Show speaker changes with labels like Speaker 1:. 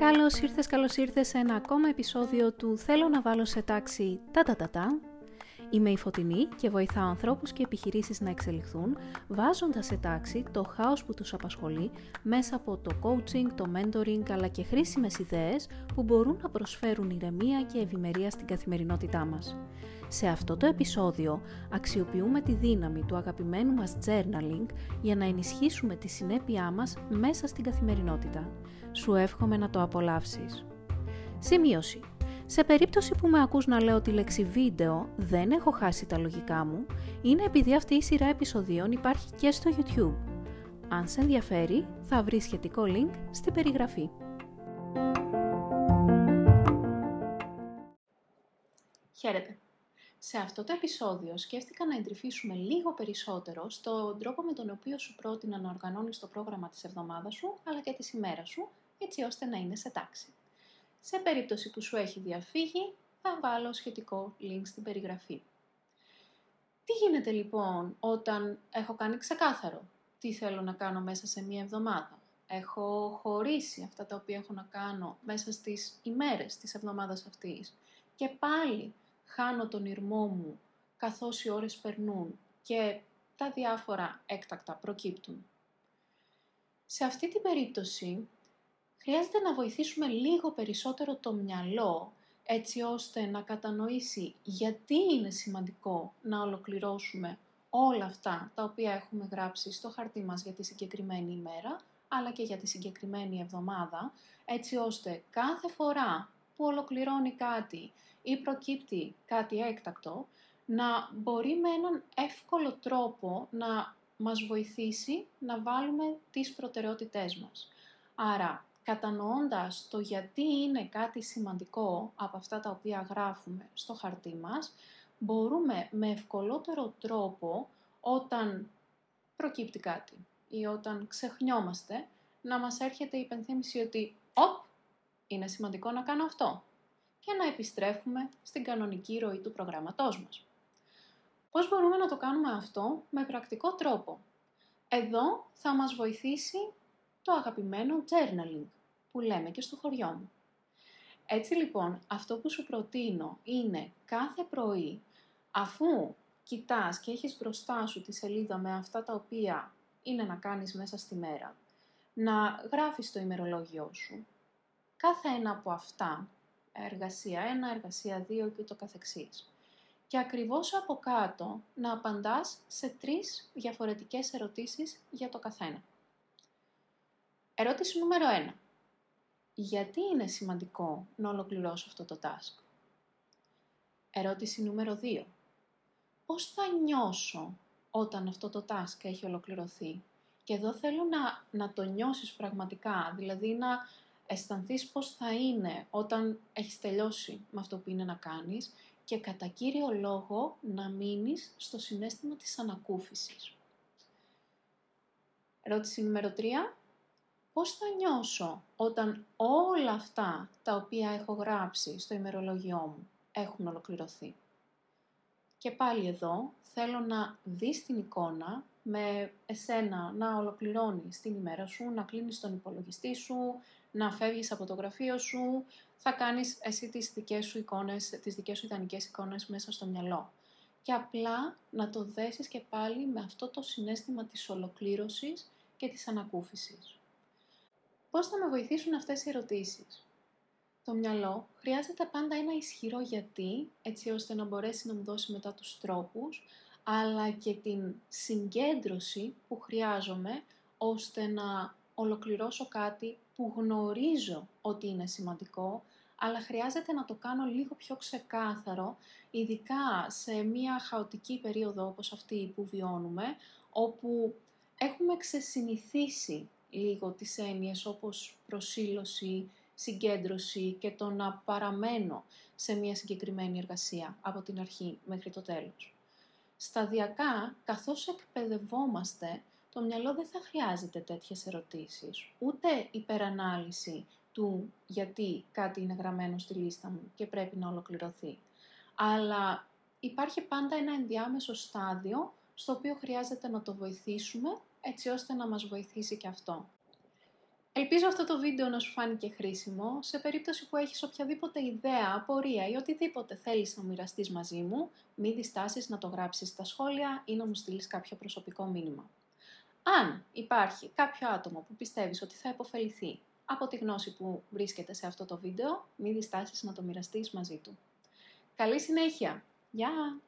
Speaker 1: Καλώς ήρθες, καλώς ήρθες σε ένα ακόμα επεισόδιο του «Θέλω να βάλω σε τάξη τα τα τα τα». Είμαι η Φωτεινή και βοηθάω ανθρώπους και επιχειρήσεις να εξελιχθούν, βάζοντας σε τάξη το χάος που τους απασχολεί μέσα από το coaching, το mentoring, αλλά και χρήσιμες ιδέες που μπορούν να προσφέρουν ηρεμία και ευημερία στην καθημερινότητά μας. Σε αυτό το επεισόδιο αξιοποιούμε τη δύναμη του αγαπημένου μας journaling για να ενισχύσουμε τη συνέπειά μας μέσα στην καθημερινότητα. Σου εύχομαι να το απολαύσεις. Σημείωση. Σε περίπτωση που με ακούς να λέω τη λέξη βίντεο, δεν έχω χάσει τα λογικά μου, είναι επειδή αυτή η σειρά επεισοδίων υπάρχει και στο YouTube. Αν σε ενδιαφέρει, θα βρεις σχετικό link στην περιγραφή. Χαίρετε! Σε αυτό το επεισόδιο σκέφτηκα να εντρυφήσουμε λίγο περισσότερο στον τρόπο με τον οποίο σου πρότεινα να οργανώνεις το πρόγραμμα της εβδομάδας σου, αλλά και της ημέρας σου, έτσι ώστε να είναι σε τάξη. Σε περίπτωση που σου έχει διαφύγει, θα βάλω σχετικό link στην περιγραφή. Τι γίνεται λοιπόν όταν έχω κάνει ξεκάθαρο τι θέλω να κάνω μέσα σε μία εβδομάδα; Έχω χωρίσει αυτά τα οποία έχω να κάνω μέσα στις ημέρες της εβδομάδας αυτής και πάλι χάνω τον ήρμό μου καθώς οι ώρες περνούν και τα διάφορα έκτακτα προκύπτουν. Σε αυτή την περίπτωση χρειάζεται να βοηθήσουμε λίγο περισσότερο το μυαλό έτσι ώστε να κατανοήσει γιατί είναι σημαντικό να ολοκληρώσουμε όλα αυτά τα οποία έχουμε γράψει στο χαρτί μας για τη συγκεκριμένη ημέρα, αλλά και για τη συγκεκριμένη εβδομάδα, έτσι ώστε κάθε φορά που ολοκληρώνει κάτι ή προκύπτει κάτι έκτακτο, να μπορεί με έναν εύκολο τρόπο να μας βοηθήσει να βάλουμε τις προτεραιότητές μας. Άρα, κατανοώντας το γιατί είναι κάτι σημαντικό από αυτά τα οποία γράφουμε στο χαρτί μας, μπορούμε με ευκολότερο τρόπο όταν προκύπτει κάτι ή όταν ξεχνιόμαστε να μας έρχεται η υπενθύμηση ότι «Οπ, είναι σημαντικό να κάνω αυτό» και να επιστρέφουμε στην κανονική ροή του προγραμματός μας. Πώς μπορούμε να το κάνουμε αυτό με πρακτικό τρόπο; Εδώ θα μας βοηθήσει το αγαπημένο journaling που λέμε και στο χωριό μου. Έτσι λοιπόν, αυτό που σου προτείνω είναι κάθε πρωί, αφού κοιτάς και έχεις μπροστά σου τη σελίδα με αυτά τα οποία είναι να κάνεις μέσα στη μέρα, να γράφεις το ημερολόγιό σου. Κάθε ένα από αυτά, εργασία 1, εργασία 2 και το καθεξής. Και ακριβώς από κάτω να απαντάς σε τρεις διαφορετικές ερωτήσεις για το καθένα. Ερώτηση νούμερο 1 γιατί είναι σημαντικό να ολοκληρώσω αυτό το task; Ερώτηση νούμερο 2. Πώς θα νιώσω όταν αυτό το task έχει ολοκληρωθεί; Και εδώ θέλω να, να το νιώσεις πραγματικά, δηλαδή να αισθανθείς πώς θα είναι όταν έχεις τελειώσει με αυτό που είναι να κάνεις και κατά κύριο λόγο να μείνεις στο συνέστημα της ανακούφισης. Ερώτηση νούμερο 3 πώς θα νιώσω όταν όλα αυτά τα οποία έχω γράψει στο ημερολόγιό μου έχουν ολοκληρωθεί; Και πάλι εδώ θέλω να δεις την εικόνα με εσένα να ολοκληρώνεις την ημέρα σου, να κλείνεις τον υπολογιστή σου, να φεύγεις από το γραφείο σου, θα κάνεις εσύ τις δικές σου εικόνες, τις δικές σου ιδανικές εικόνες μέσα στο μυαλό. Και απλά να το δέσεις και πάλι με αυτό το συνέστημα της ολοκλήρωσης και της ανακούφισης. Πώς θα με βοηθήσουν αυτές οι ερωτήσεις. Το μυαλό χρειάζεται πάντα ένα ισχυρό γιατί, έτσι ώστε να μπορέσει να μου δώσει μετά τους τρόπους, αλλά και την συγκέντρωση που χρειάζομαι, ώστε να ολοκληρώσω κάτι που γνωρίζω ότι είναι σημαντικό, αλλά χρειάζεται να το κάνω λίγο πιο ξεκάθαρο, ειδικά σε μια χαοτική περίοδο όπως αυτή που βιώνουμε, όπου έχουμε ξεσυνηθίσει λίγο τις έννοιες όπως προσήλωση, συγκέντρωση και το να παραμένω σε μια συγκεκριμένη εργασία από την αρχή μέχρι το τέλος. Σταδιακά, καθώς εκπαιδευόμαστε, το μυαλό δεν θα χρειάζεται τέτοιες ερωτήσεις, ούτε υπερανάλυση του γιατί κάτι είναι γραμμένο στη λίστα μου και πρέπει να ολοκληρωθεί. Αλλά υπάρχει πάντα ένα ενδιάμεσο στάδιο στο οποίο χρειάζεται να το βοηθήσουμε έτσι ώστε να μας βοηθήσει και αυτό. Ελπίζω αυτό το βίντεο να σου φάνηκε χρήσιμο. Σε περίπτωση που έχεις οποιαδήποτε ιδέα, απορία ή οτιδήποτε θέλεις να μοιραστείς μαζί μου, μην διστάσεις να το γράψεις στα σχόλια ή να μου στείλεις κάποιο προσωπικό μήνυμα. Αν υπάρχει κάποιο άτομο που πιστεύεις ότι θα υποφεληθεί από τη γνώση που βρίσκεται σε αυτό το βίντεο, μην διστάσεις να το μοιραστείς μαζί του. Καλή συνέχεια! Γεια!